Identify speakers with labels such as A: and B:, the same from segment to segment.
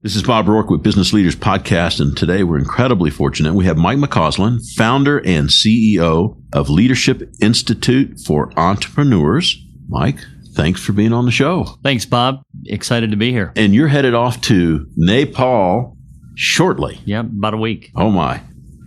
A: This is Bob Rourke with Business Leaders Podcast, and today we're incredibly fortunate. We have Mike McCausland, founder and CEO of Leadership Institute for Entrepreneurs. Mike, thanks for being on the show.
B: Thanks, Bob. Excited to be here.
A: And you're headed off to Nepal shortly.
B: Yeah, about a week.
A: Oh, my.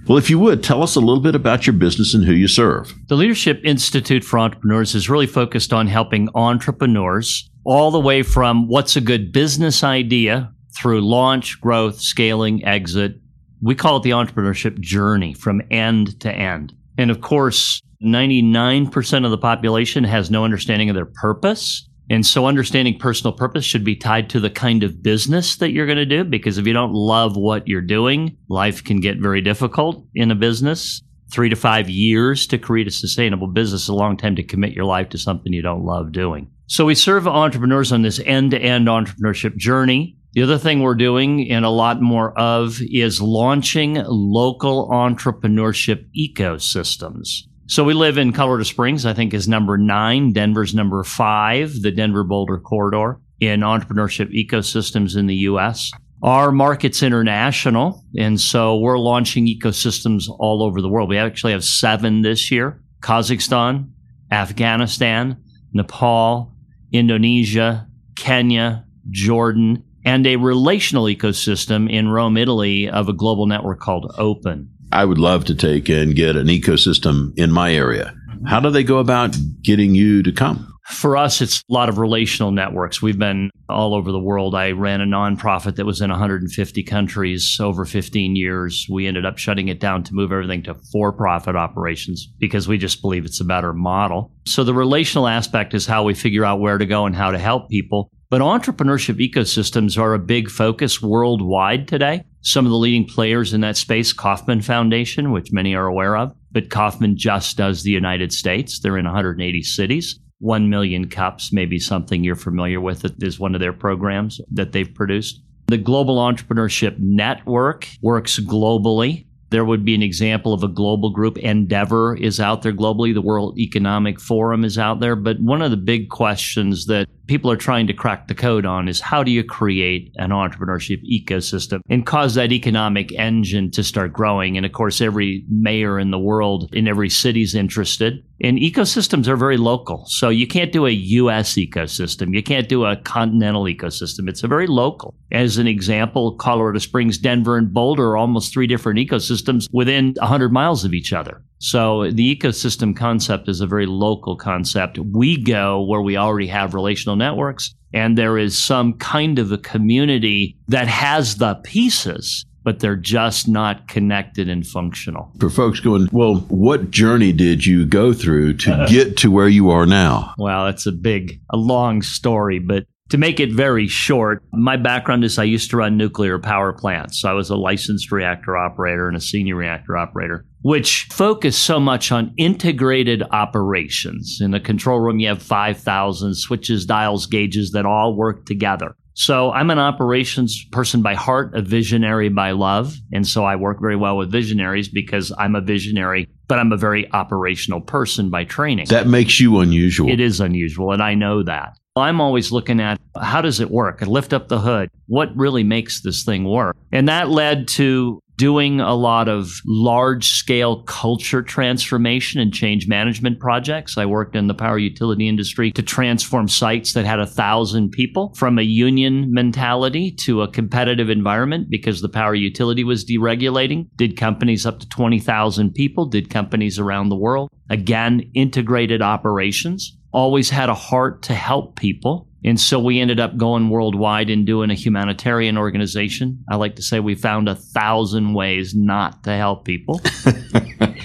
A: Well, if you would, tell us a little bit about your business and who you serve.
B: The Leadership Institute for Entrepreneurs is really focused on helping entrepreneurs all the way from what's a good business idea through launch, growth, scaling, exit. We call it the entrepreneurship journey from end to end. And of course, 99% of the population has no understanding of their purpose. And so understanding personal purpose should be tied to the kind of business that you're going to do. Because if you don't love what you're doing, life can get very difficult in a business. Three to five years to create a sustainable business, a long time to commit your life to something you don't love doing. So we serve entrepreneurs on this end to end entrepreneurship journey. The other thing we're doing and a lot more of is launching local entrepreneurship ecosystems. So we live in Colorado Springs, I think is number nine. Denver's number five, the Denver Boulder corridor in entrepreneurship ecosystems in the US. Our market's international, and so we're launching ecosystems all over the world. We actually have seven this year Kazakhstan, Afghanistan, Nepal, Indonesia, Kenya, Jordan, and a relational ecosystem in Rome, Italy, of a global network called Open.
A: I would love to take and get an ecosystem in my area. How do they go about getting you to come?
B: For us, it's a lot of relational networks. We've been all over the world. I ran a nonprofit that was in 150 countries over 15 years. We ended up shutting it down to move everything to for profit operations because we just believe it's a better model. So the relational aspect is how we figure out where to go and how to help people. But entrepreneurship ecosystems are a big focus worldwide today. Some of the leading players in that space, Kauffman Foundation, which many are aware of, but Kauffman just does the United States. They're in 180 cities. 1 million cups, maybe something you're familiar with, it is one of their programs that they've produced. The Global Entrepreneurship Network works globally. There would be an example of a global group. Endeavor is out there globally. The World Economic Forum is out there. But one of the big questions that people are trying to crack the code on is how do you create an entrepreneurship ecosystem and cause that economic engine to start growing? And of course, every mayor in the world in every city is interested. And ecosystems are very local. So you can't do a US ecosystem. You can't do a continental ecosystem. It's a very local. As an example, Colorado Springs, Denver, and Boulder are almost three different ecosystems within 100 miles of each other. So the ecosystem concept is a very local concept. We go where we already have relational networks and there is some kind of a community that has the pieces but they're just not connected and functional.
A: For folks going, well, what journey did you go through to get to where you are now?
B: Well, it's a big, a long story, but to make it very short, my background is I used to run nuclear power plants. So I was a licensed reactor operator and a senior reactor operator, which focus so much on integrated operations. In the control room, you have 5,000 switches, dials, gauges that all work together. So I'm an operations person by heart, a visionary by love. And so I work very well with visionaries because I'm a visionary, but I'm a very operational person by training.
A: That makes you unusual.
B: It is unusual. And I know that. I'm always looking at how does it work? I lift up the hood. What really makes this thing work? And that led to doing a lot of large scale culture transformation and change management projects. I worked in the power utility industry to transform sites that had a thousand people from a union mentality to a competitive environment because the power utility was deregulating. Did companies up to 20,000 people, did companies around the world. Again, integrated operations. Always had a heart to help people and so we ended up going worldwide and doing a humanitarian organization. I like to say we found a thousand ways not to help people.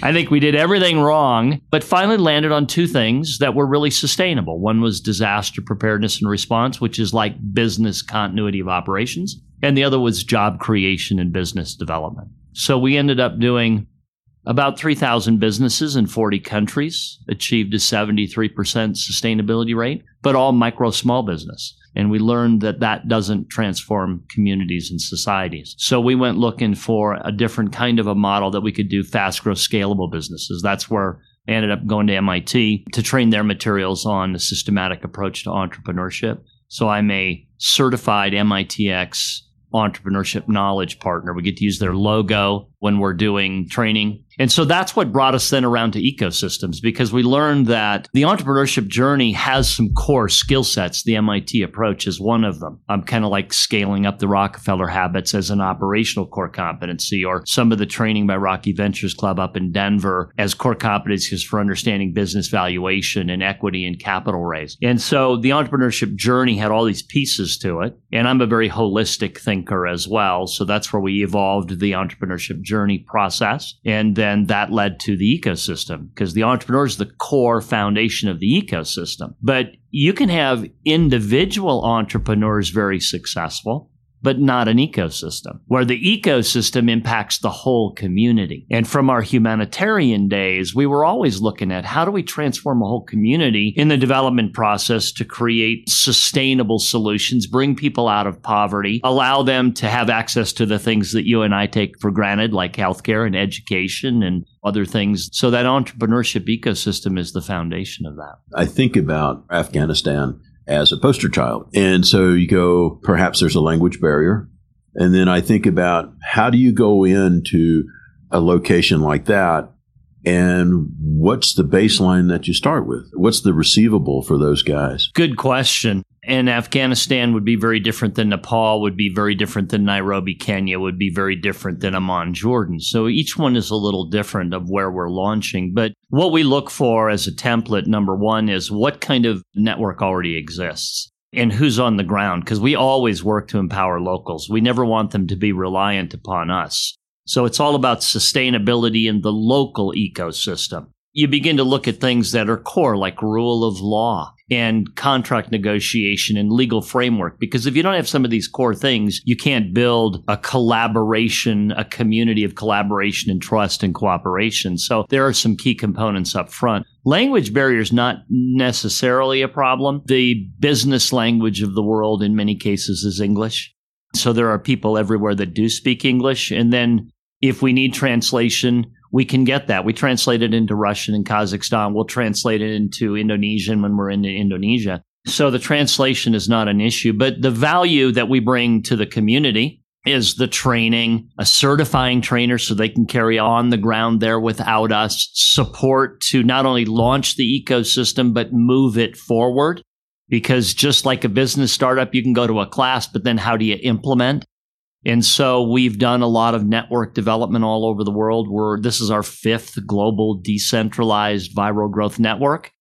B: I think we did everything wrong, but finally landed on two things that were really sustainable. One was disaster preparedness and response, which is like business continuity of operations. And the other was job creation and business development. So we ended up doing about 3,000 businesses in 40 countries achieved a 73% sustainability rate, but all micro small business. And we learned that that doesn't transform communities and societies. So we went looking for a different kind of a model that we could do fast growth scalable businesses. That's where I ended up going to MIT to train their materials on a systematic approach to entrepreneurship. So I'm a certified MITx entrepreneurship knowledge partner. We get to use their logo when we're doing training. And so that's what brought us then around to ecosystems because we learned that the entrepreneurship journey has some core skill sets. The MIT approach is one of them. I'm kind of like scaling up the Rockefeller habits as an operational core competency or some of the training by Rocky Ventures Club up in Denver as core competencies for understanding business valuation and equity and capital raise. And so the entrepreneurship journey had all these pieces to it. And I'm a very holistic thinker as well. So that's where we evolved the entrepreneurship journey process. And then that led to the ecosystem because the entrepreneur is the core foundation of the ecosystem. But you can have individual entrepreneurs very successful but not an ecosystem, where the ecosystem impacts the whole community. And from our humanitarian days, we were always looking at how do we transform a whole community in the development process to create sustainable solutions, bring people out of poverty, allow them to have access to the things that you and I take for granted, like healthcare and education and other things. So that entrepreneurship ecosystem is the foundation of that.
A: I think about Afghanistan as a poster child. And so you go, perhaps there's a language barrier. And then I think about how do you go into a location like that and what's the baseline that you start with? What's the receivable for those guys?
B: Good question. And Afghanistan would be very different than Nepal, would be very different than Nairobi, Kenya, would be very different than Amman, Jordan. So each one is a little different of where we're launching. But what we look for as a template, number one, is what kind of network already exists and who's on the ground. Because we always work to empower locals. We never want them to be reliant upon us. So it's all about sustainability in the local ecosystem. You begin to look at things that are core, like rule of law and contract negotiation and legal framework. Because if you don't have some of these core things, you can't build a collaboration, a community of collaboration and trust and cooperation. So there are some key components up front. Language barriers not necessarily a problem. The business language of the world in many cases is English. So there are people everywhere that do speak English. And then if we need translation, we can get that. We translate it into Russian in Kazakhstan. We'll translate it into Indonesian when we're in Indonesia. So the translation is not an issue, but the value that we bring to the community is the training, a certifying trainer so they can carry on the ground there without us, support to not only launch the ecosystem, but move it forward. Because just like a business startup, you can go to a class, but then how do you implement? And so we've done a lot of network development all over the world. We're, this is our fifth global decentralized viral growth network,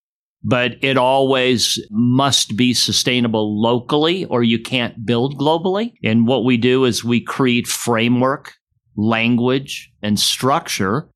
B: but it always must be sustainable locally or you can't build globally. And what we do is we create framework, language, and structure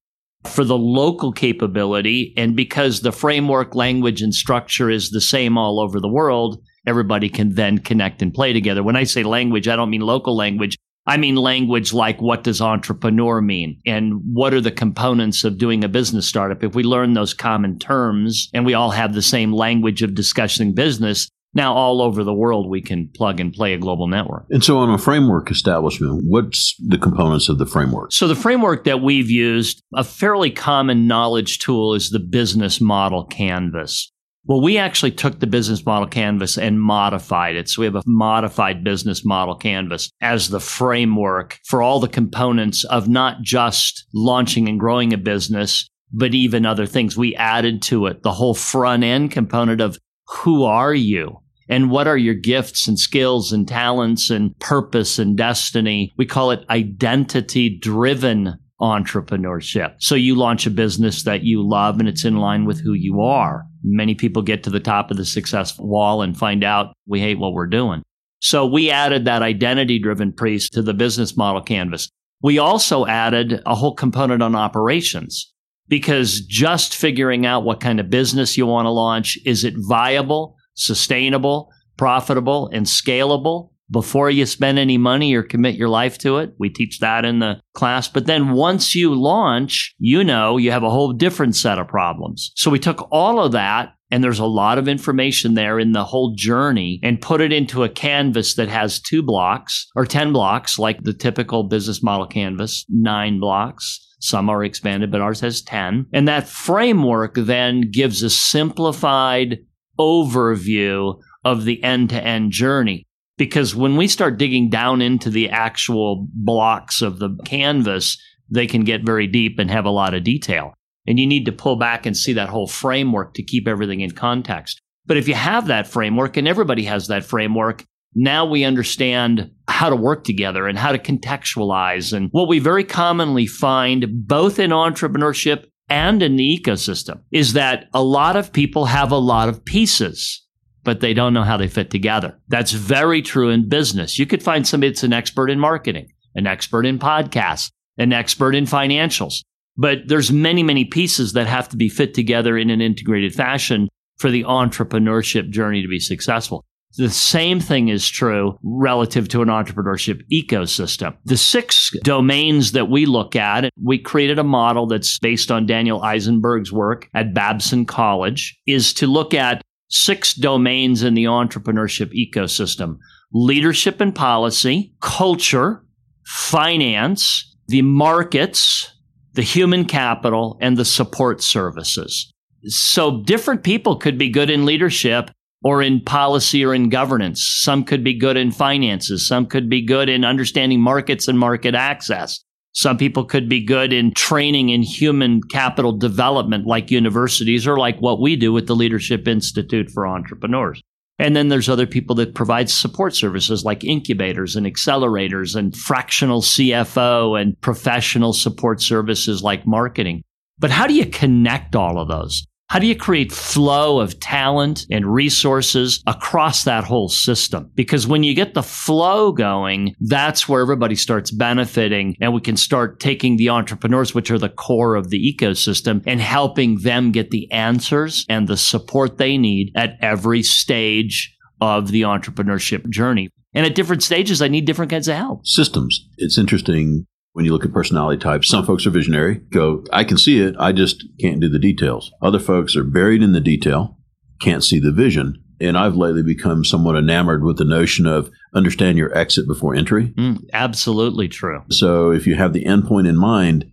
B: for the local capability. And because the framework, language, and structure is the same all over the world, everybody can then connect and play together. When I say language, I don't mean local language. I mean language like what does entrepreneur mean and what are the components of doing a business startup? If we learn those common terms and we all have the same language of discussing business, now all over the world we can plug and play a global network.
A: And so on a framework establishment, what's the components of the framework?
B: So the framework that we've used, a fairly common knowledge tool is the business model canvas. Well, we actually took the business model canvas and modified it. So we have a modified business model canvas as the framework for all the components of not just launching and growing a business, but even other things. We added to it the whole front end component of who are you? And what are your gifts and skills and talents and purpose and destiny? We call it identity driven entrepreneurship. So you launch a business that you love and it's in line with who you are. Many people get to the top of the success wall and find out we hate what we're doing. So we added that identity driven piece to the business model canvas. We also added a whole component on operations because just figuring out what kind of business you want to launch, is it viable, sustainable, profitable, and scalable? Before you spend any money or commit your life to it. We teach that in the class. But then once you launch, you know you have a whole different set of problems. So we took all of that and there's a lot of information there in the whole journey and put it into a canvas that has two blocks or 10 blocks, like the typical business model canvas, nine blocks. Some are expanded, but ours has 10. And that framework then gives a simplified overview of the end to end journey. Because when we start digging down into the actual blocks of the canvas, they can get very deep and have a lot of detail. And you need to pull back and see that whole framework to keep everything in context. But if you have that framework and everybody has that framework, now we understand how to work together and how to contextualize. And what we very commonly find both in entrepreneurship and in the ecosystem is that a lot of people have a lot of pieces, but they don't know how they fit together. That's very true in business. You could find somebody that's an expert in marketing, an expert in podcasts, an expert in financials. But there's many, many pieces that have to be fit together in an integrated fashion for the entrepreneurship journey to be successful. The same thing is true relative to an entrepreneurship ecosystem. The six domains that we look at, we created a model that's based on Daniel Isenberg's work at Babson College, is to look at six domains in the entrepreneurship ecosystem leadership and policy, culture, finance, the markets, the human capital, and the support services. So different people could be good in leadership or in policy or in governance. Some could be good in finances. Some could be good in understanding markets and market access. Some people could be good in training in human capital development, like universities or like what we do with the Leadership Institute for Entrepreneurs. And then there's other people that provide support services like incubators and accelerators and fractional CFO and professional support services like marketing. But how do you connect all of those? How do you create flow of talent and resources across that whole system? Because when you get the flow going, that's where everybody starts benefiting and we can start taking the entrepreneurs, which are the core of the ecosystem and helping them get the answers and the support they need at every stage of the entrepreneurship journey. And at different stages, I need different kinds of help.
A: Systems. It's interesting when you look at personality types, some folks are visionary, go, I can see it, I just can't do the details. Other folks are buried in the detail, can't see the vision. And I've lately become somewhat enamored with the notion of understand your exit before entry.
B: Mm, absolutely true.
A: So if you have the endpoint in mind,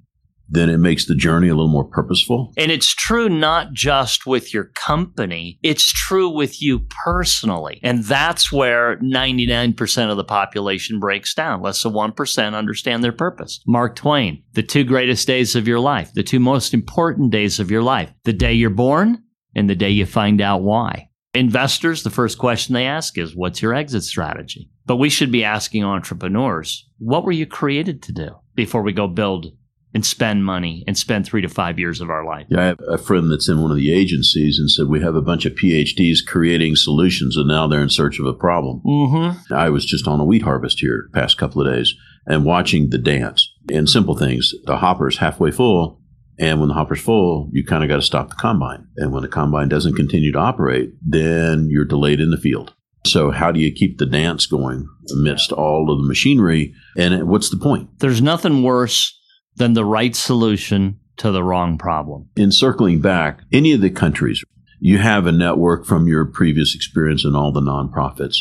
A: then it makes the journey a little more purposeful.
B: And it's true not just with your company, it's true with you personally. And that's where 99% of the population breaks down. Less than 1% understand their purpose. Mark Twain, the two greatest days of your life, the two most important days of your life, the day you're born and the day you find out why. Investors, the first question they ask is, What's your exit strategy? But we should be asking entrepreneurs, What were you created to do before we go build and spend money and spend three to five years of our life.
A: Yeah, I have a friend that's in one of the agencies and said we have a bunch of PhDs creating solutions, and now they're in search of a problem.
B: Mm-hmm.
A: I was just on a wheat harvest here past couple of days and watching the dance and simple things. The hopper's halfway full, and when the hopper's full, you kind of got to stop the combine. And when the combine doesn't continue to operate, then you're delayed in the field. So, how do you keep the dance going amidst all of the machinery? And what's the point?
B: There's nothing worse than the right solution to the wrong problem.
A: In circling back, any of the countries, you have a network from your previous experience in all the nonprofits.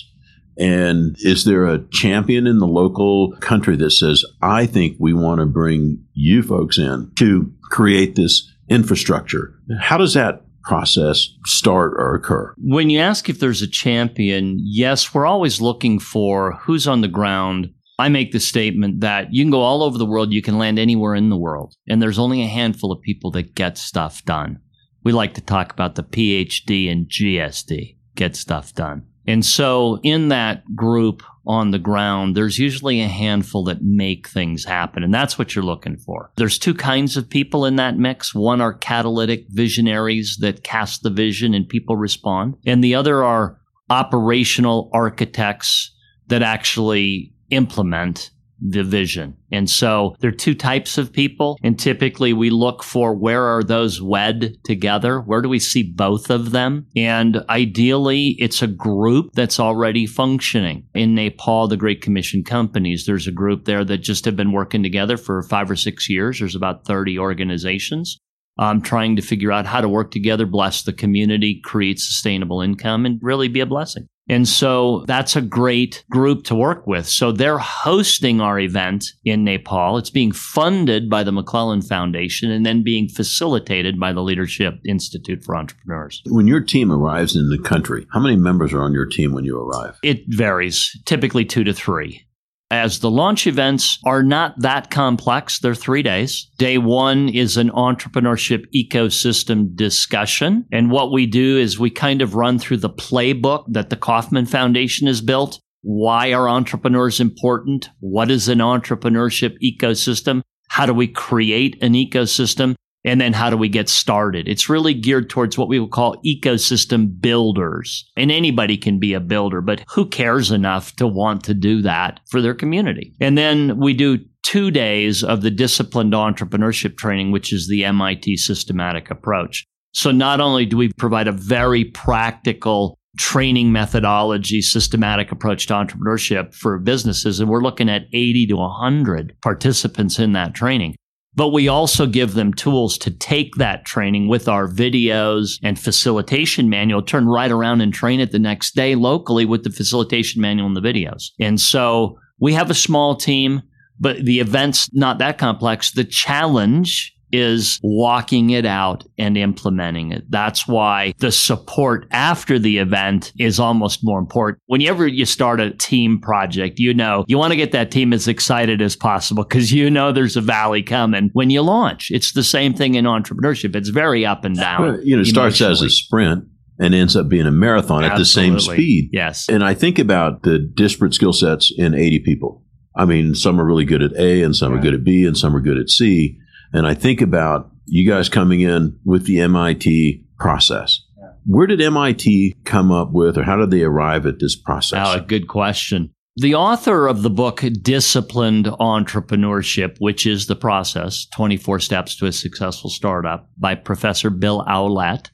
A: And is there a champion in the local country that says, I think we want to bring you folks in to create this infrastructure? How does that process start or occur?
B: When you ask if there's a champion, yes, we're always looking for who's on the ground I make the statement that you can go all over the world, you can land anywhere in the world, and there's only a handful of people that get stuff done. We like to talk about the PhD and GSD, get stuff done. And so in that group on the ground, there's usually a handful that make things happen. And that's what you're looking for. There's two kinds of people in that mix. One are catalytic visionaries that cast the vision and people respond. And the other are operational architects that actually implement the vision. And so there are two types of people. And typically we look for where are those wed together? Where do we see both of them? And ideally it's a group that's already functioning. In Nepal, the Great Commission companies, there's a group there that just have been working together for five or six years. There's about 30 organizations. Um, trying to figure out how to work together, bless the community, create sustainable income, and really be a blessing. And so that's a great group to work with. So they're hosting our event in Nepal. It's being funded by the Maclellan Foundation and then being facilitated by the Leadership Institute for Entrepreneurs.
A: When your team arrives in the country, how many members are on your team when you arrive?
B: It varies, typically two to three as the launch events are not that complex. They're three days. Day one is an entrepreneurship ecosystem discussion. And what we do is we kind of run through the playbook that the Kauffman Foundation has built. Why are entrepreneurs important? What is an entrepreneurship ecosystem? How do we create an ecosystem? And then how do we get started? It's really geared towards what we would call ecosystem builders. And anybody can be a builder, but who cares enough to want to do that for their community? And then we do two days of the disciplined entrepreneurship training, which is the MIT systematic approach. So not only do we provide a very practical training methodology, systematic approach to entrepreneurship for businesses, and we're looking at 80 to 100 participants in that training. But we also give them tools to take that training with our videos and facilitation manual, turn right around and train it the next day locally with the facilitation manual and the videos. And so we have a small team, but the event's not that complex. The challenge is walking it out and implementing it. That's why the support after the event is almost more important. Whenever you start a team project, you know, you want to get that team as excited as possible because you know there's a valley coming when you launch. It's the same thing in entrepreneurship. It's very up and down.
A: Well, you know, it starts as a sprint and ends up being a marathon Absolutely. at the same speed.
B: Yes.
A: And I think about the disparate skill sets in 80 people. I mean, some are really good at A and some right. are good at B and some are good at C. And I think about you guys coming in with the MIT process. Where did MIT come up with, or how did they arrive at this process?
B: Oh, good question. The author of the book, Disciplined Entrepreneurship, which is the process 24 Steps to a Successful Startup by Professor Bill Aulet,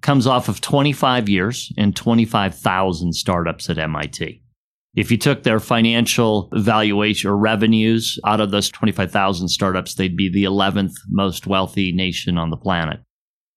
B: comes off of 25 years and 25,000 startups at MIT. If you took their financial valuation or revenues out of those 25,000 startups, they'd be the 11th most wealthy nation on the planet.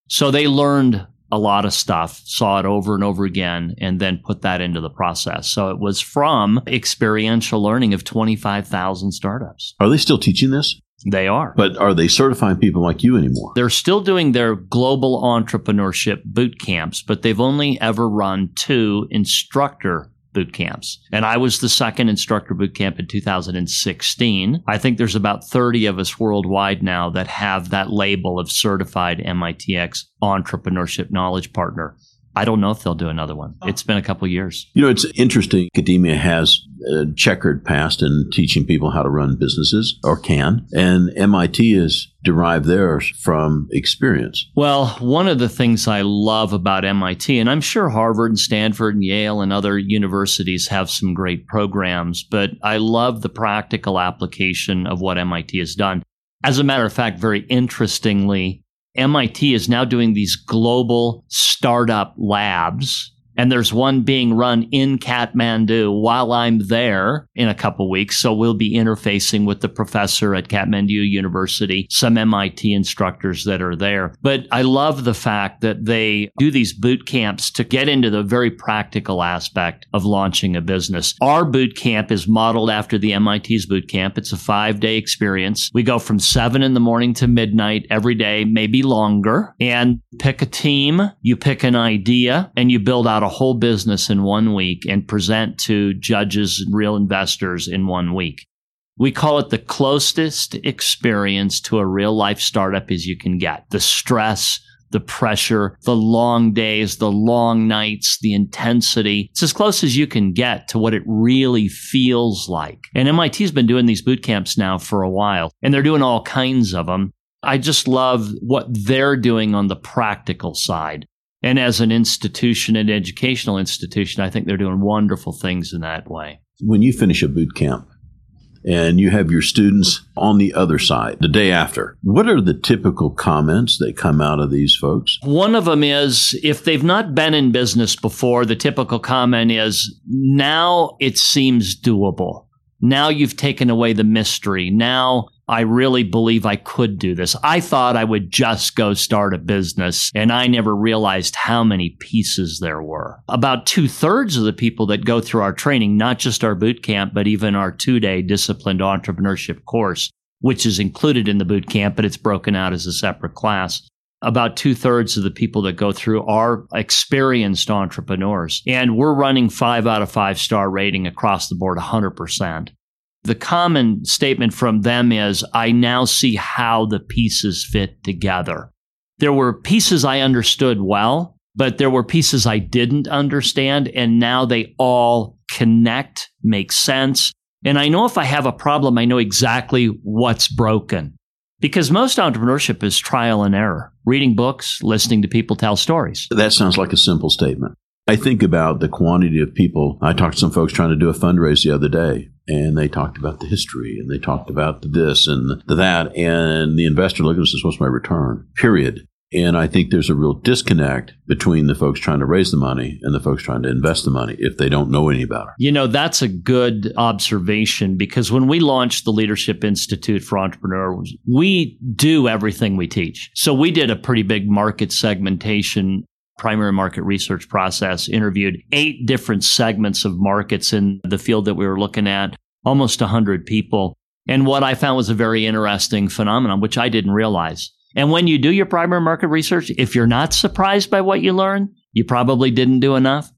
B: So they learned a lot of stuff, saw it over and over again, and then put that into the process. So it was from experiential learning of 25,000 startups.
A: Are they still teaching this?
B: They are.
A: But are they certifying people like you anymore?
B: They're still doing their global entrepreneurship boot camps, but they've only ever run two instructor boot camps. And I was the second instructor boot camp in 2016. I think there's about 30 of us worldwide now that have that label of certified MITx entrepreneurship knowledge partner. I don't know if they'll do another one. Oh. It's been a couple years.
A: You know, it's interesting. Academia has a checkered past in teaching people how to run businesses, or can, and MIT is derived theirs from experience.
B: Well, one of the things I love about MIT, and I'm sure Harvard and Stanford and Yale and other universities have some great programs, but I love the practical application of what MIT has done. As a matter of fact, very interestingly, MIT is now doing these global startup labs and there's one being run in Kathmandu while I'm there in a couple weeks. So we'll be interfacing with the professor at Kathmandu University, some MIT instructors that are there. But I love the fact that they do these boot camps to get into the very practical aspect of launching a business. Our boot camp is modeled after the MIT's boot camp. It's a five day experience. We go from seven in the morning to midnight every day, maybe longer, and pick a team. You pick an idea and you build out a whole business in one week and present to judges and real investors in one week. We call it the closest experience to a real life startup as you can get. The stress, the pressure, the long days, the long nights, the intensity. It's as close as you can get to what it really feels like. And MIT's been doing these boot camps now for a while, and they're doing all kinds of them. I just love what they're doing on the practical side. And as an institution, an educational institution, I think they're doing wonderful things in that way.
A: When you finish a boot camp and you have your students on the other side the day after, what are the typical comments that come out of these folks?
B: One of them is if they've not been in business before, the typical comment is now it seems doable. Now you've taken away the mystery. Now I really believe I could do this. I thought I would just go start a business, and I never realized how many pieces there were. About two thirds of the people that go through our training, not just our boot camp, but even our two day disciplined entrepreneurship course, which is included in the boot camp, but it's broken out as a separate class. About two thirds of the people that go through are experienced entrepreneurs. And we're running five out of five star rating across the board, 100%. The common statement from them is I now see how the pieces fit together. There were pieces I understood well, but there were pieces I didn't understand, and now they all connect, make sense. And I know if I have a problem, I know exactly what's broken. Because most entrepreneurship is trial and error, reading books, listening to people tell stories.
A: That sounds like a simple statement. I think about the quantity of people. I talked to some folks trying to do a fundraise the other day, and they talked about the history and they talked about this and the that. And the investor looked at us and says, What's my return? Period. And I think there's a real disconnect between the folks trying to raise the money and the folks trying to invest the money if they don't know any it.
B: You know, that's a good observation because when we launched the Leadership Institute for Entrepreneurs, we do everything we teach. So we did a pretty big market segmentation primary market research process, interviewed eight different segments of markets in the field that we were looking at, almost 100 people. And what I found was a very interesting phenomenon, which I didn't realize. And when you do your primary market research, if you're not surprised by what you learn, you probably didn't do enough.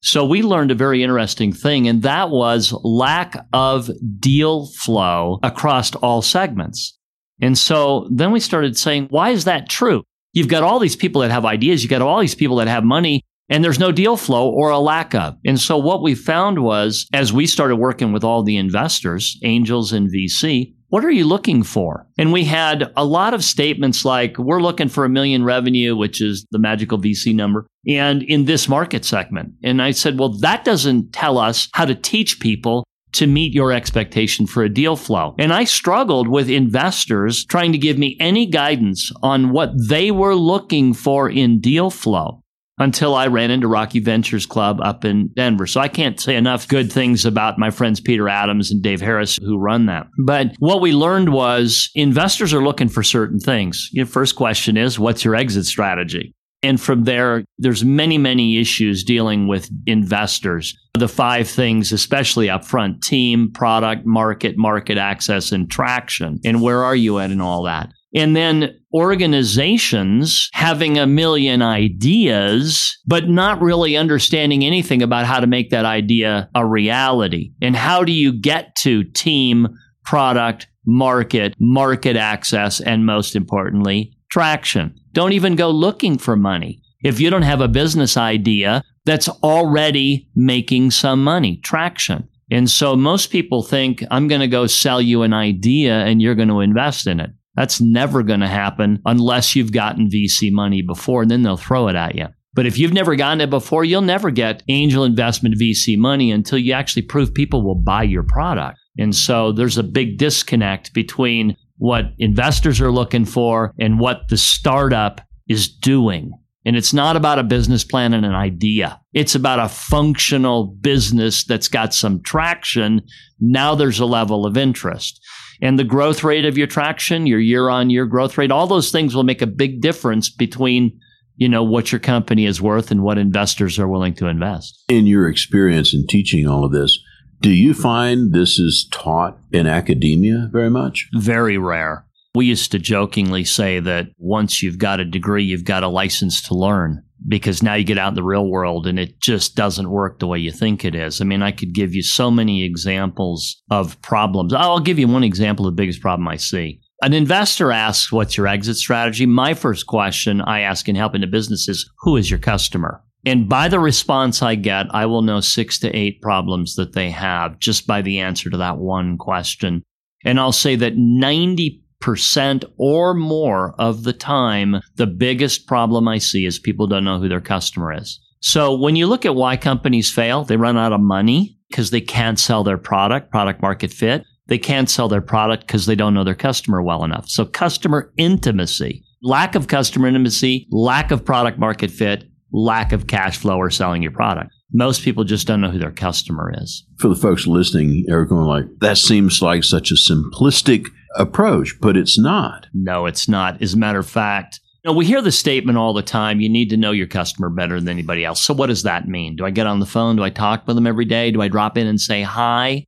B: So we learned a very interesting thing, and that was lack of deal flow across all segments. And so then we started saying, why is that true? You've got all these people that have ideas, you've got all these people that have money, and there's no deal flow or a lack of. And so what we found was as we started working with all the investors, angels and VC, what are you looking for? And we had a lot of statements like, we're looking for a million revenue, which is the magical VC number, and in this market segment. And I said, well, that doesn't tell us how to teach people to meet your expectation for a deal flow. And I struggled with investors trying to give me any guidance on what they were looking for in deal flow until I ran into Rocky Ventures Club up in Denver. So I can't say enough good things about my friends Peter Adams and Dave Harris who run that. But what we learned was investors are looking for certain things. Your first question is, what's your exit strategy? And from there, there's many, many issues dealing with investors. The five things, especially upfront team, product, market, market access, and traction. And where are you at in all that? And then organizations having a million ideas, but not really understanding anything about how to make that idea a reality. And how do you get to team, product, market, market access, and most importantly, traction. Don't even go looking for money. If you don't have a business idea that's already making some money, traction. And so most people think, I'm going to go sell you an idea and you're going to invest in it. That's never going to happen unless you've gotten VC money before, and then they'll throw it at you. But if you've never gotten it before, you'll never get angel investment VC money until you actually prove people will buy your product. And so there's a big disconnect between what investors are looking for and what the startup is doing. And it's not about a business plan and an idea. It's about a functional business that's got some traction. Now there's a level of interest. And the growth rate of your traction, your year on year growth rate, all those things will make a big difference between you know what your company is worth and what investors are willing to invest.
A: In your experience in teaching all of this, do you find this is taught in academia very much?
B: Very rare. We used to jokingly say that once you've got a degree, you've got a license to learn because now you get out in the real world and it just doesn't work the way you think it is. I mean, I could give you so many examples of problems. I'll give you one example of the biggest problem I see. An investor asks, What's your exit strategy? My first question I ask in helping a business is, Who is your customer? And by the response I get, I will know six to eight problems that they have just by the answer to that one question. And I'll say that 90% or more of the time, the biggest problem I see is people don't know who their customer is. So when you look at why companies fail, they run out of money because they can't sell their product, product market fit. They can't sell their product because they don't know their customer well enough. So customer intimacy, lack of customer intimacy, lack of product market fit lack of cash flow or selling your product. Most people just don't know who their customer is.
A: For the folks listening, are going like, that seems like such a simplistic approach, but it's not.
B: No, it's not. As a matter of fact, you know, we hear the statement all the time you need to know your customer better than anybody else. So, what does that mean? Do I get on the phone? Do I talk with them every day? Do I drop in and say hi?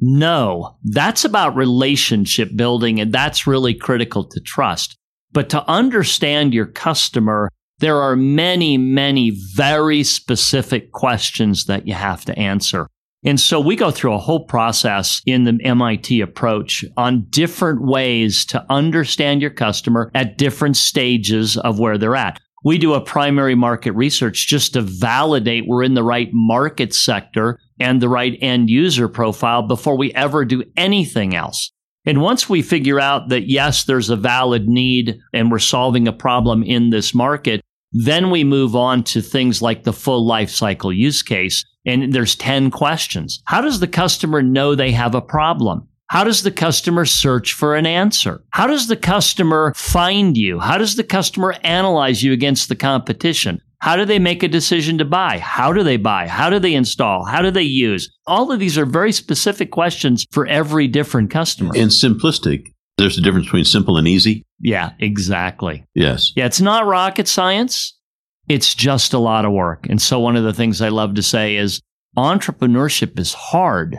B: No, that's about relationship building, and that's really critical to trust. But to understand your customer, there are many, many very specific questions that you have to answer. And so we go through a whole process in the MIT approach on different ways to understand your customer at different stages of where they're at. We do a primary market research just to validate we're in the right market sector and the right end user profile before we ever do anything else. And once we figure out that yes, there's a valid need and we're solving a problem in this market, then we move on to things like the full life cycle use case. And there's 10 questions. How does the customer know they have a problem? How does the customer search for an answer? How does the customer find you? How does the customer analyze you against the competition? How do they make a decision to buy? How do they buy? How do they install? How do they use? All of these are very specific questions for every different customer.
A: And simplistic. There's a difference between simple and easy.
B: Yeah, exactly.
A: Yes.
B: Yeah, it's not rocket science. It's just a lot of work. And so one of the things I love to say is entrepreneurship is hard,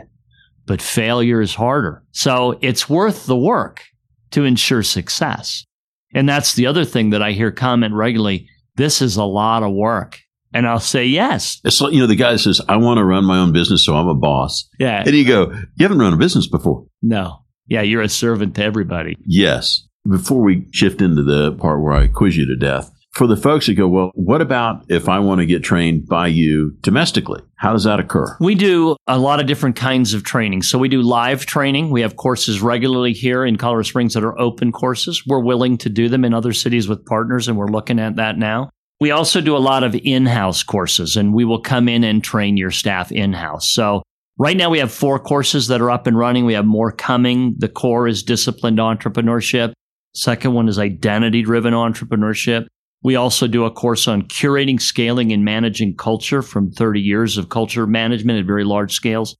B: but failure is harder. So it's worth the work to ensure success. And that's the other thing that I hear comment regularly. This is a lot of work. And I'll say yes.
A: It's like, you know, the guy says, I want to run my own business, so I'm a boss.
B: Yeah.
A: And you go, You haven't run a business before.
B: No. Yeah, you're a servant to everybody.
A: Yes. Before we shift into the part where I quiz you to death, for the folks that go, well, what about if I want to get trained by you domestically? How does that occur?
B: We do a lot of different kinds of training. So we do live training. We have courses regularly here in Colorado Springs that are open courses. We're willing to do them in other cities with partners, and we're looking at that now. We also do a lot of in house courses, and we will come in and train your staff in house. So Right now, we have four courses that are up and running. We have more coming. The core is disciplined entrepreneurship. Second one is identity driven entrepreneurship. We also do a course on curating, scaling, and managing culture from 30 years of culture management at very large scales.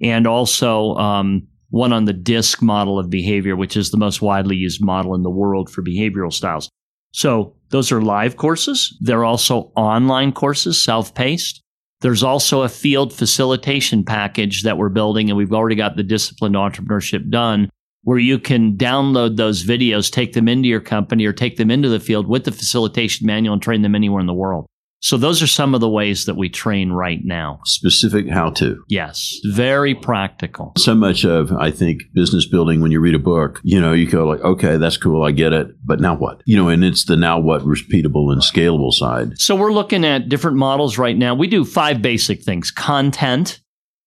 B: And also um, one on the DISC model of behavior, which is the most widely used model in the world for behavioral styles. So those are live courses. They're also online courses, self paced. There's also a field facilitation package that we're building, and we've already got the disciplined entrepreneurship done, where you can download those videos, take them into your company, or take them into the field with the facilitation manual and train them anywhere in the world. So those are some of the ways that we train right now.
A: Specific how to.
B: Yes, very practical.
A: So much of, I think, business building, when you read a book, you know, you go like, okay, that's cool, I get it. But now what? You know, and it's the now what repeatable and scalable side.
B: So we're looking at different models right now. We do five basic things content,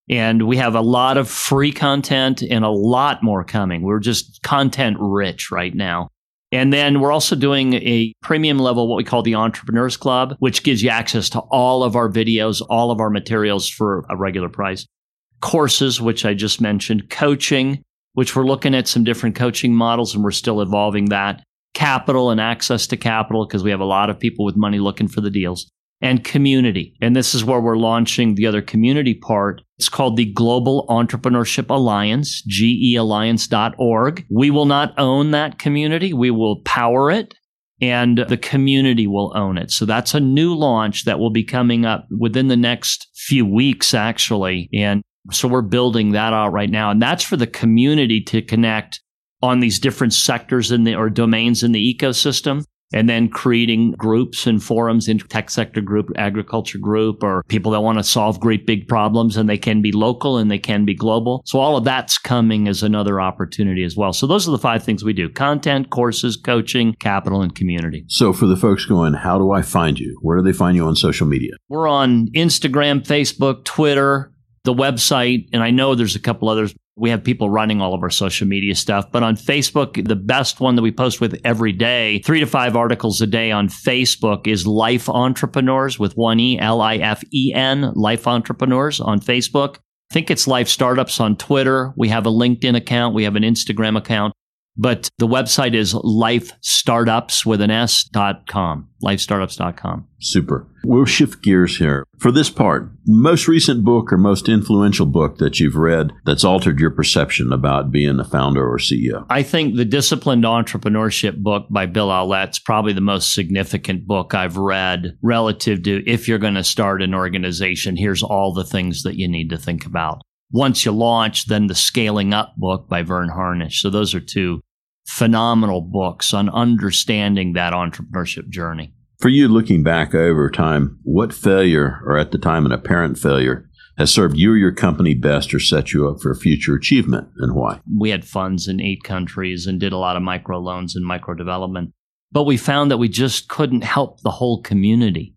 B: and we have a lot of free content and a lot more coming. We're just content rich right now. And then we're also doing a premium level, what we call the Entrepreneurs Club, which gives you access to all of our videos, all of our materials for a regular price. Courses, which I just mentioned, coaching, which we're looking at some different coaching models and we're still evolving that. Capital and access to capital, because we have a lot of people with money looking for the deals and community. And this is where we're launching the other community part. It's called the Global Entrepreneurship Alliance, gealliance.org. We will not own that community. We will power it and the community will own it. So that's a new launch that will be coming up within the next few weeks, actually. And so we're building that out right now. And that's for the community to connect on these different sectors in the or domains in the ecosystem and then creating groups and forums in tech sector group, agriculture group, or people that want to solve great big problems and they can be local and they can be global. So all of that's coming as another opportunity as well. So those are the five things we do content, courses, coaching, capital, and community.
A: So for the folks going, how do I find you? Where do they find you on social media?
B: We're on Instagram, Facebook, Twitter, the website, and I know there's a couple others. We have people running all of our social media stuff, but on Facebook, the best one that we post with every day, three to five articles a day on Facebook is Life Entrepreneurs with one E, L I F E N, Life Entrepreneurs on Facebook. I think it's Life Startups on Twitter. We have a LinkedIn account. We have an Instagram account. But the website is lifestartups with an S dot com, lifestartups.com.
A: Super. We'll shift gears here. For this part, most recent book or most influential book that you've read that's altered your perception about being a founder or CEO?
B: I think the Disciplined Entrepreneurship book by Bill Aulet's probably the most significant book I've read relative to if you're going to start an organization, here's all the things that you need to think about. Once you launch, then the Scaling Up book by Verne Harnish. So those are two phenomenal books on understanding that entrepreneurship journey.
A: For you, looking back over time, what failure, or at the time an apparent failure, has served you or your company best or set you up for future achievement and why?
B: We had funds in eight countries and did a lot of micro loans and micro development, but we found that we just couldn't help the whole community.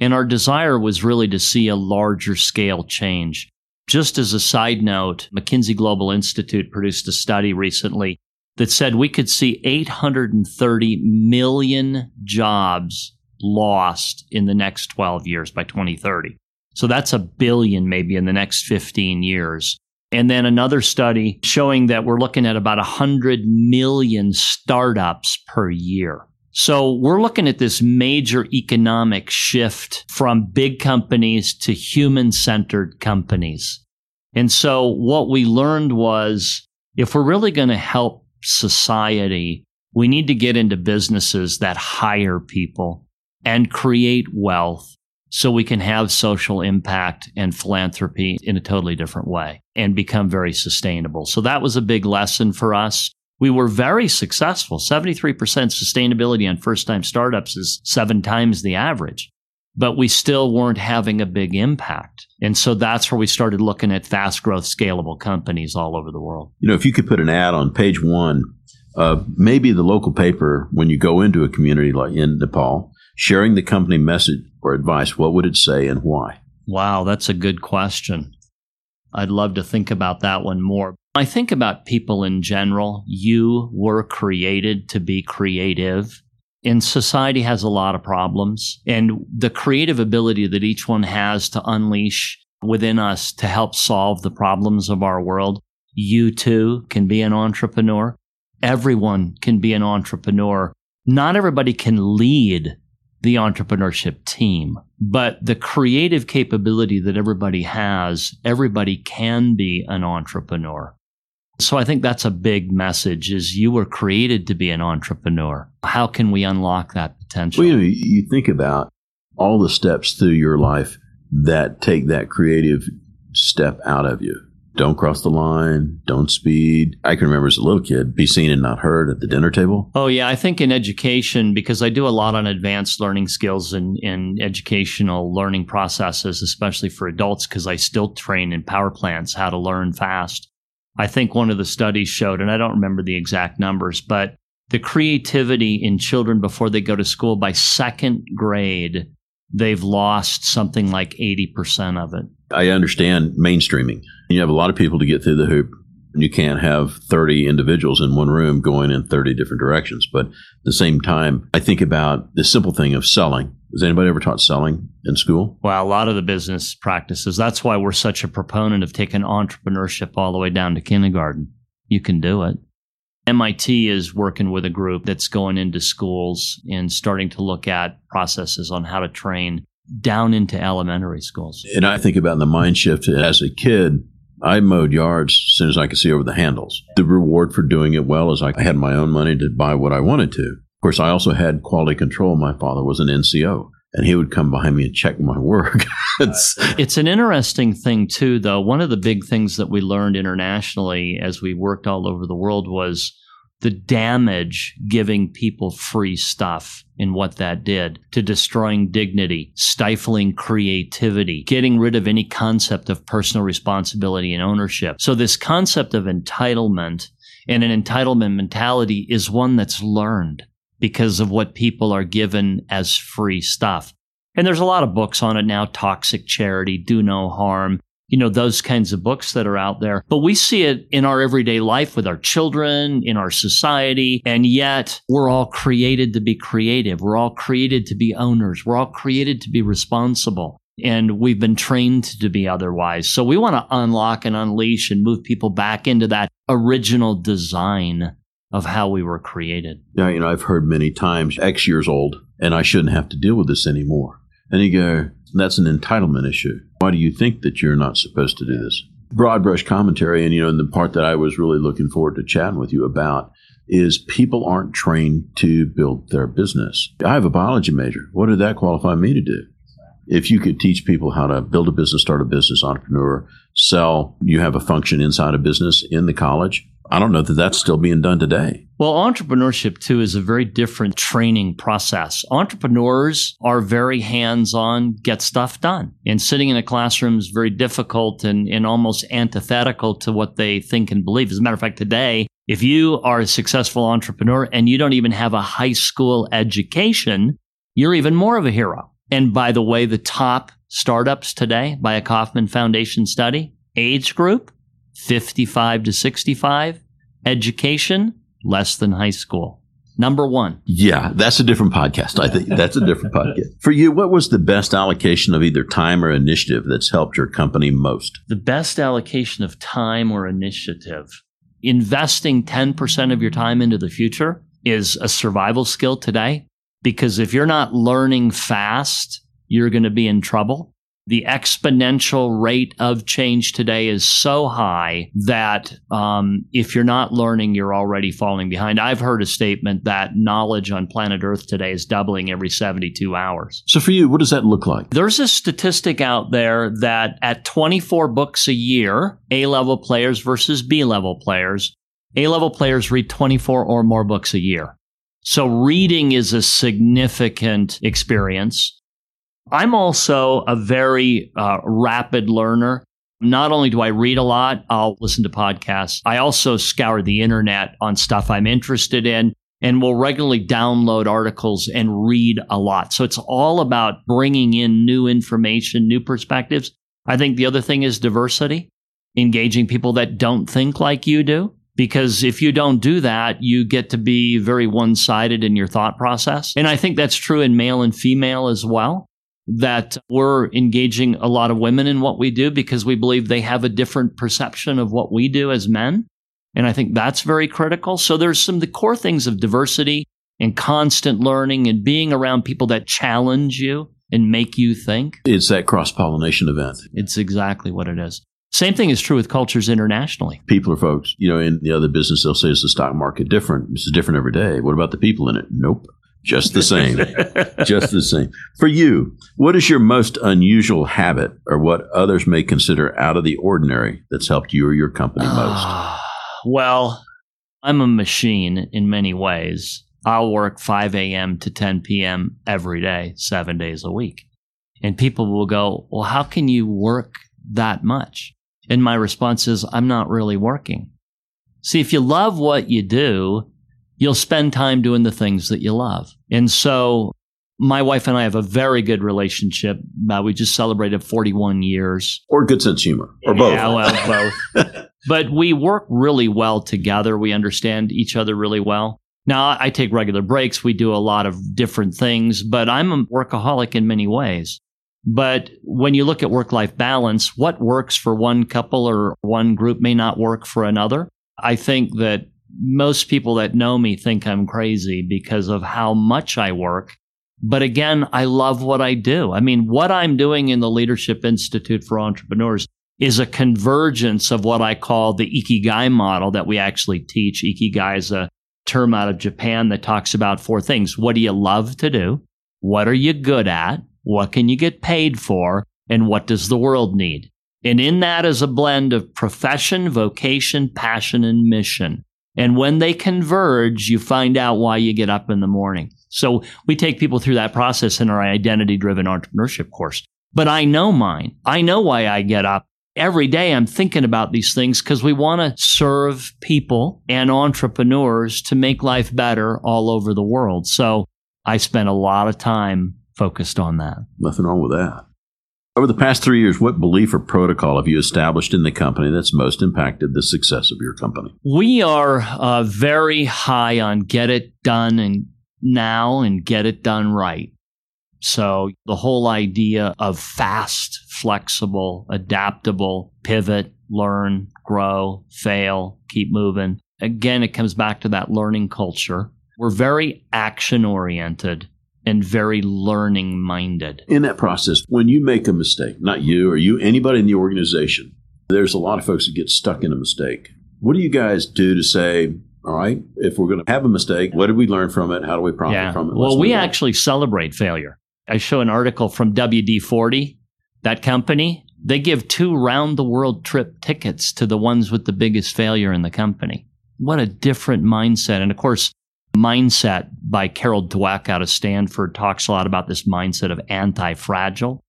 B: And our desire was really to see a larger scale change. Just as a side note, McKinsey Global Institute produced a study recently that said we could see 830 million jobs lost in the next 12 years by 2030. So that's a billion maybe in the next 15 years. And then another study showing that we're looking at about 100 million startups per year. So we're looking at this major economic shift from big companies to human centered companies. And so what we learned was if we're really going to help society, we need to get into businesses that hire people and create wealth so we can have social impact and philanthropy in a totally different way and become very sustainable. So that was a big lesson for us. We were very successful. 73% sustainability on first time startups is seven times the average, but we still weren't having a big impact. And so that's where we started looking at fast growth, scalable companies all over the world.
A: You know, if you could put an ad on page one, uh, maybe the local paper, when you go into a community like in Nepal, sharing the company message or advice, what would it say and why?
B: Wow, that's a good question. I'd love to think about that one more. I think about people in general. You were created to be creative. And society has a lot of problems. And the creative ability that each one has to unleash within us to help solve the problems of our world, you too can be an entrepreneur. Everyone can be an entrepreneur. Not everybody can lead the entrepreneurship team. But the creative capability that everybody has, everybody can be an entrepreneur. So I think that's a big message is you were created to be an entrepreneur. How can we unlock that potential?
A: Well, you, know, you think about all the steps through your life that take that creative step out of you don't cross the line, don't speed. I can remember as a little kid, be seen and not heard at the dinner table.
B: Oh, yeah. I think in education, because I do a lot on advanced learning skills and in educational learning processes, especially for adults, because I still train in power plants how to learn fast. I think one of the studies showed, and I don't remember the exact numbers, but the creativity in children before they go to school by second grade, they've lost something like 80% of it.
A: I understand mainstreaming. You have a lot of people to get through the hoop. And you can't have 30 individuals in one room going in 30 different directions. But at the same time, I think about the simple thing of selling. Has anybody ever taught selling in school?
B: Well, a lot of the business practices. That's why we're such a proponent of taking entrepreneurship all the way down to kindergarten. You can do it. MIT is working with a group that's going into schools and starting to look at processes on how to train down into elementary schools.
A: And I think about the mind shift as a kid. I mowed yards as soon as I could see over the handles. The reward for doing it well is I had my own money to buy what I wanted to. Of course, I also had quality control. My father was an NCO and he would come behind me and check my work.
B: it's, it's an interesting thing, too, though. One of the big things that we learned internationally as we worked all over the world was the damage giving people free stuff and what that did to destroying dignity, stifling creativity, getting rid of any concept of personal responsibility and ownership. So this concept of entitlement and an entitlement mentality is one that's learned because of what people are given as free stuff. And there's a lot of books on it now, toxic charity, do no harm you know, those kinds of books that are out there. But we see it in our everyday life with our children, in our society. And yet we're all created to be creative. We're all created to be owners. We're all created to be responsible. And we've been trained to be otherwise. So we want to unlock and unleash and move people back into that original design of how we were created.
A: Yeah, you know, I've heard many times, X years old, and I shouldn't have to deal with this anymore. And you go, that's an entitlement issue. Why do you think that you're not supposed to do this? Broad brush commentary, and you know, and the part that I was really looking forward to chatting with you about is people aren't trained to build their business. I have a biology major. What did that qualify me to do? If you could teach people how to build a business, start a business, entrepreneur, sell, you have a function inside a business in the college, I don't know that that's still being done today.
B: Well, entrepreneurship too is a very different training process. Entrepreneurs are very hands on, get stuff done. And sitting in a classroom is very difficult and, and almost antithetical to what they think and believe. As a matter of fact, today, if you are a successful entrepreneur and you don't even have a high school education, you're even more of a hero. And by the way, the top startups today by a Kauffman Foundation study, age group, 55 to 65, education, less than high school. Number one.
A: Yeah, that's a different podcast. I think that's a different podcast. For you, what was the best allocation of either time or initiative that's helped your company most?
B: The best allocation of time or initiative. Investing 10% of your time into the future is a survival skill today because if you're not learning fast, you're going to be in trouble the exponential rate of change today is so high that um, if you're not learning, you're already falling behind. I've heard a statement that knowledge on planet Earth today is doubling every 72 hours.
A: So, for you, what does that look like?
B: There's a statistic out there that at 24 books a year, A level players versus B level players, A level players read 24 or more books a year. So, reading is a significant experience. I'm also a very uh, rapid learner. Not only do I read a lot, I'll listen to podcasts. I also scour the internet on stuff I'm interested in and will regularly download articles and read a lot. So it's all about bringing in new information, new perspectives. I think the other thing is diversity, engaging people that don't think like you do. Because if you don't do that, you get to be very one sided in your thought process. And I think that's true in male and female as well that we're engaging a lot of women in what we do because we believe they have a different perception of what we do as men. And I think that's very critical. So there's some of the core things of diversity and constant learning and being around people that challenge you and make you think.
A: It's that cross pollination event.
B: It's exactly what it is. Same thing is true with cultures internationally.
A: People are folks. You know, in the other business, they'll say, is the stock market different? It's different every day. What about the people in it? Nope. Just the same. just the same. For you, what is your most unusual habit or what others may consider out of the ordinary that's helped you or your company ah, most?
B: well, I'm a machine in many ways. I'll work 5 a.m. to 10 p.m. every day, seven days a week. And people will go, Well, how can you work that much? And my response is, I'm not really working. See, if you love what you do, you'll spend time doing the things that you love. And so my wife and I have a very good relationship. Uh, we just celebrated 41 years.
A: Or good sense humor, or both.
B: Yeah, well, both. but we work really well together. We understand each other really well. Now, I take regular breaks. We do a lot of different things, but I'm a workaholic in many ways. But when you look at work life balance, what works for one couple or one group may not work for another. I think that most people that know me think I'm crazy because of how much I work. But again, I love what I do. I mean, what I'm doing in the Leadership Institute for Entrepreneurs is a convergence of what I call the Ikigai model that we actually teach. Ikigai is a term out of Japan that talks about four things. What do you love to do? What are you good at? What can you get paid for? And what does the world need? And in that is a blend of profession, vocation, passion, and mission. And when they converge, you find out why you get up in the morning. So we take people through that process in our identity driven entrepreneurship course. But I know mine. I know why I get up. Every day I'm thinking about these things because we want to serve people and entrepreneurs to make life better all over the world. So I spend a lot of time focused on that.
A: Nothing wrong with that. Over the past three years, what belief or protocol have you established in the company that's most impacted the success of your company?
B: We are uh, very high on get it done and now and get it done right. So the whole idea of fast, flexible, adaptable, pivot, learn, grow, fail, keep moving again, it comes back to that learning culture. We're very action oriented and very learning minded.
A: In that process, when you make a mistake, not you or you, anybody in the organization, there's a lot of folks that get stuck in a mistake. What do you guys do to say, all right, if we're going to have a mistake, what did we learn from it? How do we profit
B: Yeah.
A: from it?
B: Well,
A: Let's
B: we actually celebrate failure. I show an article from WD 40, that company. They give two round the world trip tickets to the ones with the biggest failure in the company. What a different mindset. And of course, Mindset by Carol Dweck out of Stanford talks a lot about this mindset of anti fragile.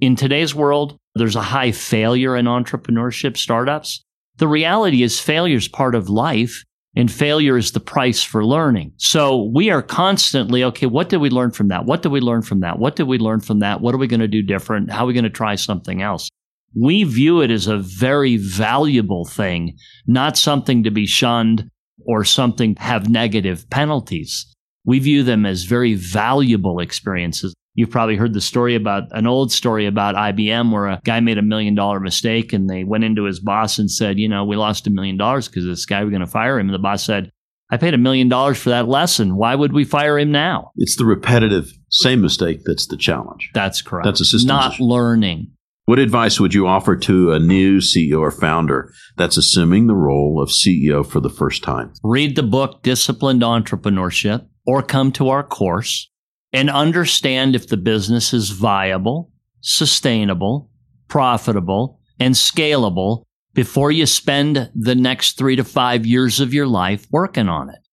B: In today's world, there's a high failure in entrepreneurship startups. The reality is failure is part of life and failure is the price for learning. So we are constantly, okay, what did we learn from that? What did we learn from that? What did we learn from that? What are we going to do different? How are we going to try something else? We view it as a very valuable thing, not something to be shunned or something have negative penalties. We view them as very valuable experiences. You've probably heard the story about an old story about IBM where a guy made a million dollar mistake and they went into his boss and said, you know, we lost a million dollars because this guy, we're going to fire him. And the boss said, I paid a million dollars for that lesson. Why would we fire him now?
A: It's the repetitive same mistake that's the challenge.
B: That's correct.
A: That's a system.
B: Not
A: issue.
B: learning.
A: What advice would you offer to a new CEO or founder that's assuming the role of CEO for the first time?
B: read the book Disciplined Entrepreneurship or come to our course and understand if the business is viable, sustainable, profitable, and scalable before you spend the next three to five years of your life working on it.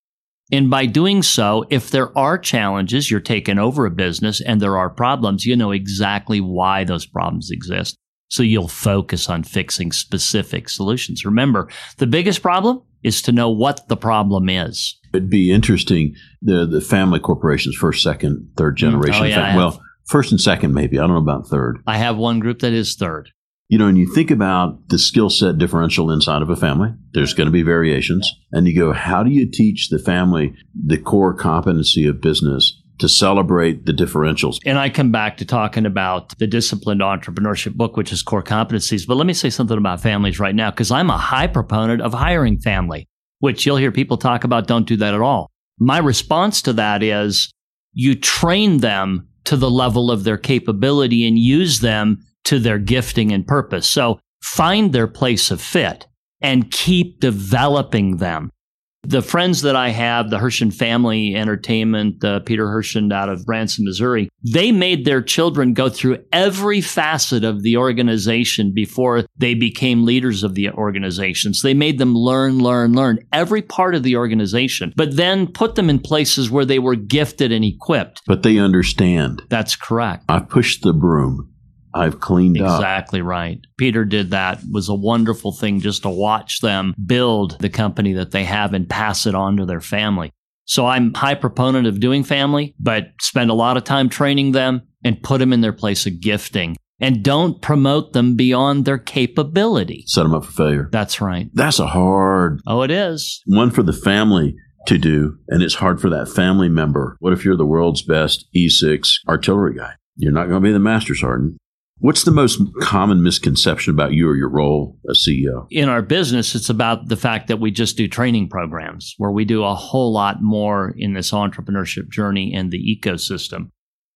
B: And by doing so, if there are challenges, you're taking over a business and there are problems, you know exactly why those problems exist. So you'll focus on fixing specific solutions. Remember, the biggest problem is to know what the problem is.
A: It'd be interesting the the family corporations, first, second, third mm-hmm. generation.
B: Oh, yeah, have-
A: well, first and second, maybe. I don't know about third.
B: I have one group that is third.
A: You know, and you think about the skill set differential inside of a family, there's going to be variations. And you go, how do you teach the family the core competency of business to celebrate the differentials?
B: And I come back to talking about the disciplined entrepreneurship book, which is core competencies. But let me say something about families right now, because I'm a high proponent of hiring family, which you'll hear people talk about. Don't do that at all. My response to that is you train them to the level of their capability and use them to their gifting and purpose. So find their place of fit and keep developing them. The friends that I have, the Herschend Family Entertainment, uh, Peter Herschend out of Branson, Missouri, they made their children go through every facet of the organization before they became leaders of the organizations. They made them learn, learn, learn every part of the organization, but then put them in places where they were gifted and equipped.
A: But they understand.
B: That's correct.
A: I've pushed the broom. I've cleaned up.
B: Exactly right. Peter did that. It was a wonderful thing just to watch them build the company that they have and pass it on to their family. So I'm high proponent of doing family, but spend a lot of time training them and put them in their place of gifting and don't promote them beyond their capability.
A: Set them up for failure.
B: That's right.
A: That's a hard
B: Oh, it is.
A: one for the family to do, and it's hard for that family member. What if you're the world's best E6 artillery guy? You're not going to be the master sergeant. What's the most common misconception about you or your role as CEO?
B: in our business, it's about the fact that we just do training programs where we do a whole lot more in this entrepreneurship journey and the ecosystem.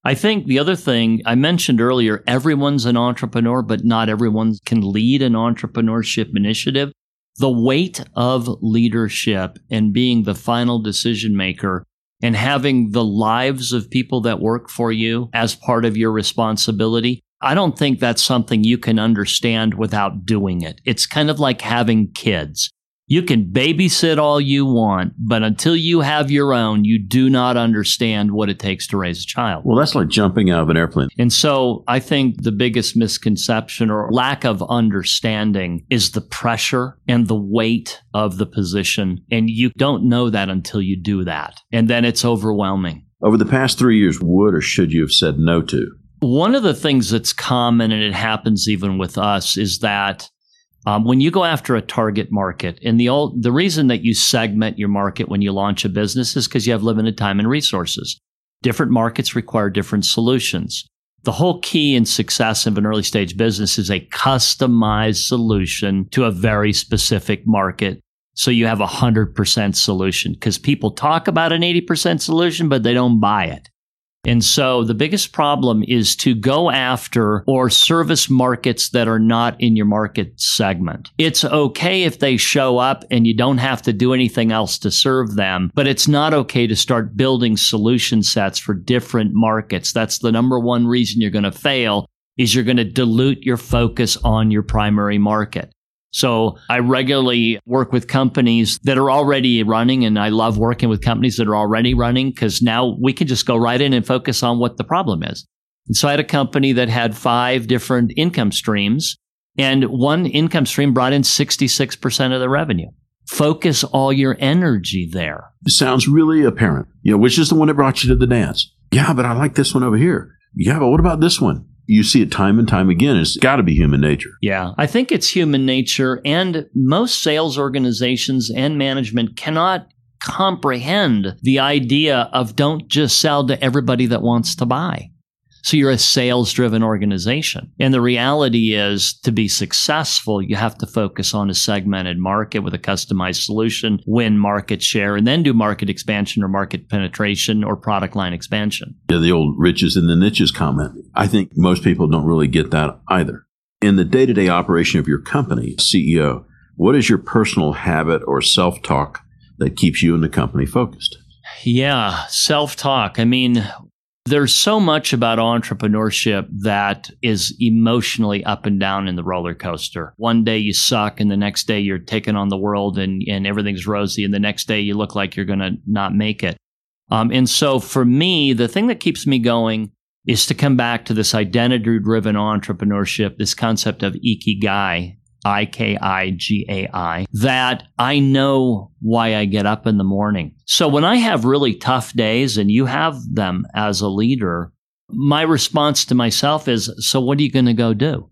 B: I think the other thing I mentioned earlier, everyone's an entrepreneur, but not everyone can lead an entrepreneurship initiative. The weight of leadership and being the final decision maker and having the lives of people that work for you as part of your responsibility. I don't think that's something you can understand without doing it. It's kind of like having kids. You can babysit all you want, but until you have your own, you do not understand what it takes to raise a child.
A: Well, that's like jumping out of an airplane.
B: And so I think the biggest misconception or lack of understanding is the pressure and the weight of the position. And you don't know that until you do that. And then it's overwhelming.
A: Over the past three years, would or should you have said no to?
B: One of the things that's common, and it happens even with us, is that um, when you go after a target market, and the old, the reason that you segment your market when you launch a business is because you have limited time and resources. Different markets require different solutions. The whole key in success of an early stage business is a customized solution to a very specific market So you have a 100% solution because people talk about an 80% solution, but they don't buy it. And so the biggest problem is to go after or service markets that are not in your market segment. It's okay if they show up and you don't have to do anything else to serve them, but it's not okay to start building solution sets for different markets. That's the number one reason you're going to fail is you're going to dilute your focus on your primary market. So I regularly work with companies that are already running, and I love working with companies that are already running because now we can just go right in and focus on what the problem is. And so I had a company that had five different income streams, and one income stream brought in 66% of the revenue. Focus all your energy there.
A: It sounds really apparent. You know, which is the one that brought you to the dance? Yeah, but I like this one over here. Yeah, but what about this one? You see it time and time again. It's got to be human nature.
B: Yeah, I think it's human nature. And most sales organizations and management cannot comprehend the idea of don't just sell to everybody that wants to buy. So you're a sales driven organization. And the reality is to be successful, you have to focus on a segmented market with a customized solution, win market share, and then do market expansion or market penetration or product line expansion.
A: Yeah, the old riches and the niches comment. I think most people don't really get that either. In the day to day operation of your company, CEO, what is your personal habit or self talk that keeps you and the company focused?
B: Yeah, self talk. I mean, there's so much about entrepreneurship that is emotionally up and down in the roller coaster. One day you suck, and the next day you're taking on the world and, and everything's rosy, and the next day you look like you're going to not make it. Um, and so for me, the thing that keeps me going is to come back to this identity driven entrepreneurship, this concept of ikigai, I K I G A I, that I know why I get up in the morning. So when I have really tough days and you have them as a leader, my response to myself is So what are you going to go do?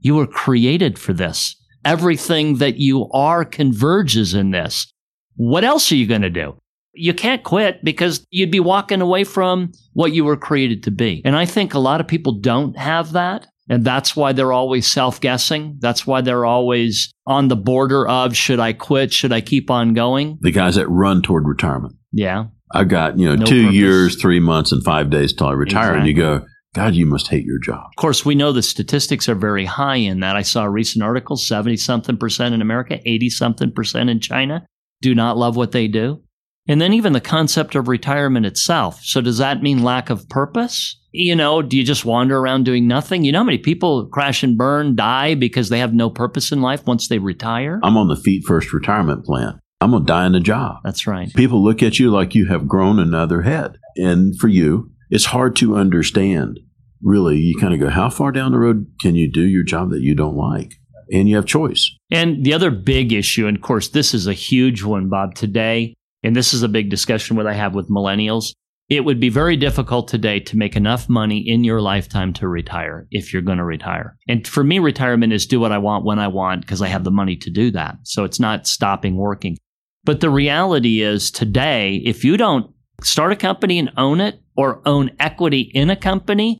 B: You were created for this. Everything that you are converges in this. What else are you going to do? You can't quit because you'd be walking away from what you were created to be. And I think a lot of people don't have that. And that's why they're always self guessing. That's why they're always on the border of should I quit? Should I keep on going?
A: The guys that run toward retirement.
B: Yeah.
A: I've got, you know, no two purpose. years, three months, and five days till I retire. Exactly. And you go, God, you must hate your job.
B: Of course, we know the statistics are very high in that. I saw a recent article 70 something percent in America, 80 something percent in China do not love what they do. And then even the concept of retirement itself. So, does that mean lack of purpose? You know, do you just wander around doing nothing? You know how many people crash and burn, die because they have no purpose in life once they retire?
A: I'm on the feet first retirement plan. I'm going to die in a job.
B: That's right.
A: People look at you like you have grown another head. And for you, it's hard to understand. Really, you kind of go, how far down the road can you do your job that you don't like? And you have choice.
B: And the other big issue, and of course, this is a huge one, Bob, today, and this is a big discussion that I have with millennials, it would be very difficult today to make enough money in your lifetime to retire if you're going to retire. And for me, retirement is do what I want when I want because I have the money to do that. So it's not stopping working. But the reality is today, if you don't start a company and own it or own equity in a company,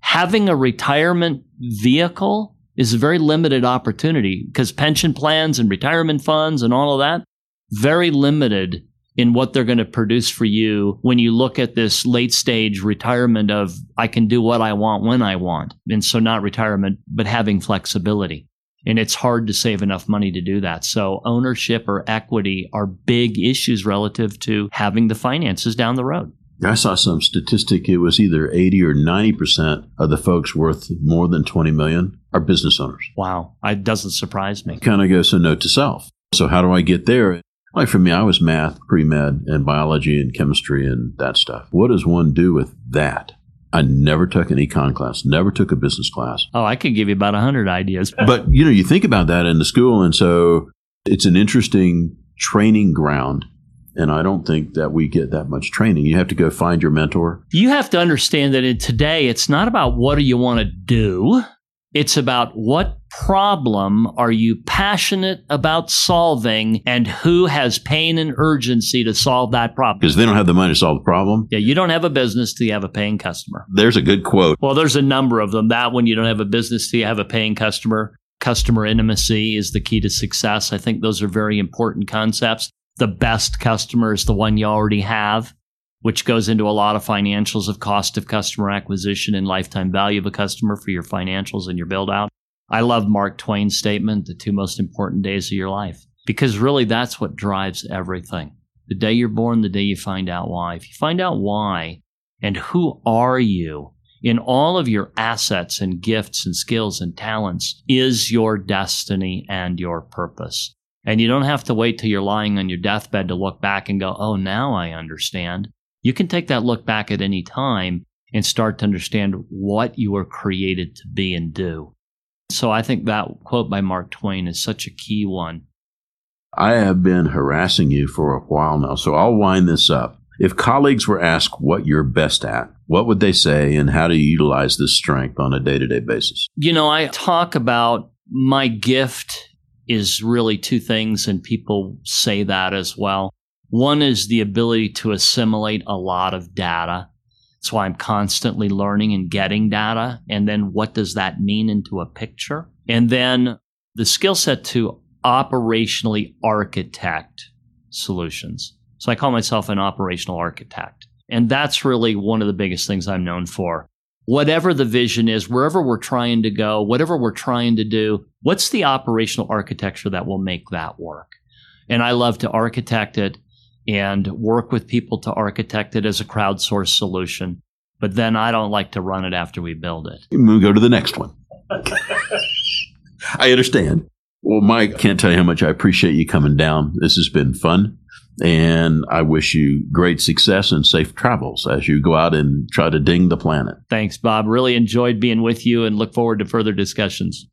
B: having a retirement vehicle is a very limited opportunity because pension plans and retirement funds and all of that, very limited in what they're going to produce for you when you look at this late stage retirement of I can do what I want when I want. And so not retirement, but having flexibility. And it's hard to save enough money to do that. So ownership or equity are big issues relative to having the finances down the road.
A: I saw some statistic. It was either 80 or 90% of the folks worth more than 20 million are business owners.
B: Wow. It doesn't surprise me.
A: Kind of goes a note to self. So how do I get there? Like for me, I was math, pre med, and biology and chemistry and that stuff. What does one do with that? I never took an econ class, never took a business class.
B: Oh, I could give you about a hundred ideas.
A: but you know, you think about that in the school, and so it's an interesting training ground. And I don't think that we get that much training. You have to go find your mentor.
B: You have to understand that in today, it's not about what do you want to do. It's about what problem are you passionate about solving and who has pain and urgency to solve that problem?
A: Because they don't have the money to solve the problem.
B: Yeah, you don't have a business till you have a paying customer.
A: There's a good quote.
B: Well, there's a number of them. That one, you don't have a business till you have a paying customer. customer intimacy is the key to success. I think those are very important concepts. The best customer is the one you already have, which goes into a lot of financials of cost of customer acquisition and lifetime value of a customer for your financials and your build out. I love Mark Twain's statement, the two most important days of your life, because really that's what drives everything. The day you're born, the day you find out why. If you find out why and who are you in all of your assets and gifts and skills and talents is your destiny and your purpose. And you don't have to wait till you're lying on your deathbed to look back and go, oh, now I understand. You can take that look back at any time and start to understand what you were created to be and do. So I think that quote by Mark Twain is such a key one.
A: I have been harassing you for a while now, so I'll wind this up. If colleagues were asked what you're best at, what would they say and how do you utilize this strength on a day to day basis?
B: You know, I talk about my gift is really two things, and people say that as well. One is the ability to assimilate a lot of data. That's why I'm constantly learning and getting data. And then what does that mean into a picture? And then the skill set to operationally architect solutions. So I call myself an operational architect. And that's really one of the biggest things I'm known for. Whatever the vision is, wherever we're trying to go, whatever we're trying to do, what's the operational architecture that will make that work? And I love to architect it and work with people to architect it as a crowdsourced solution. But then I don't like to run it after we build it.
A: We'll go to the next one. I understand. Well, Mike, can't tell you how much I appreciate you coming down. This has been fun. And I wish you great success and safe travels as you go out and try to ding the planet.
B: Thanks, Bob. Really enjoyed being with you and look forward to further discussions.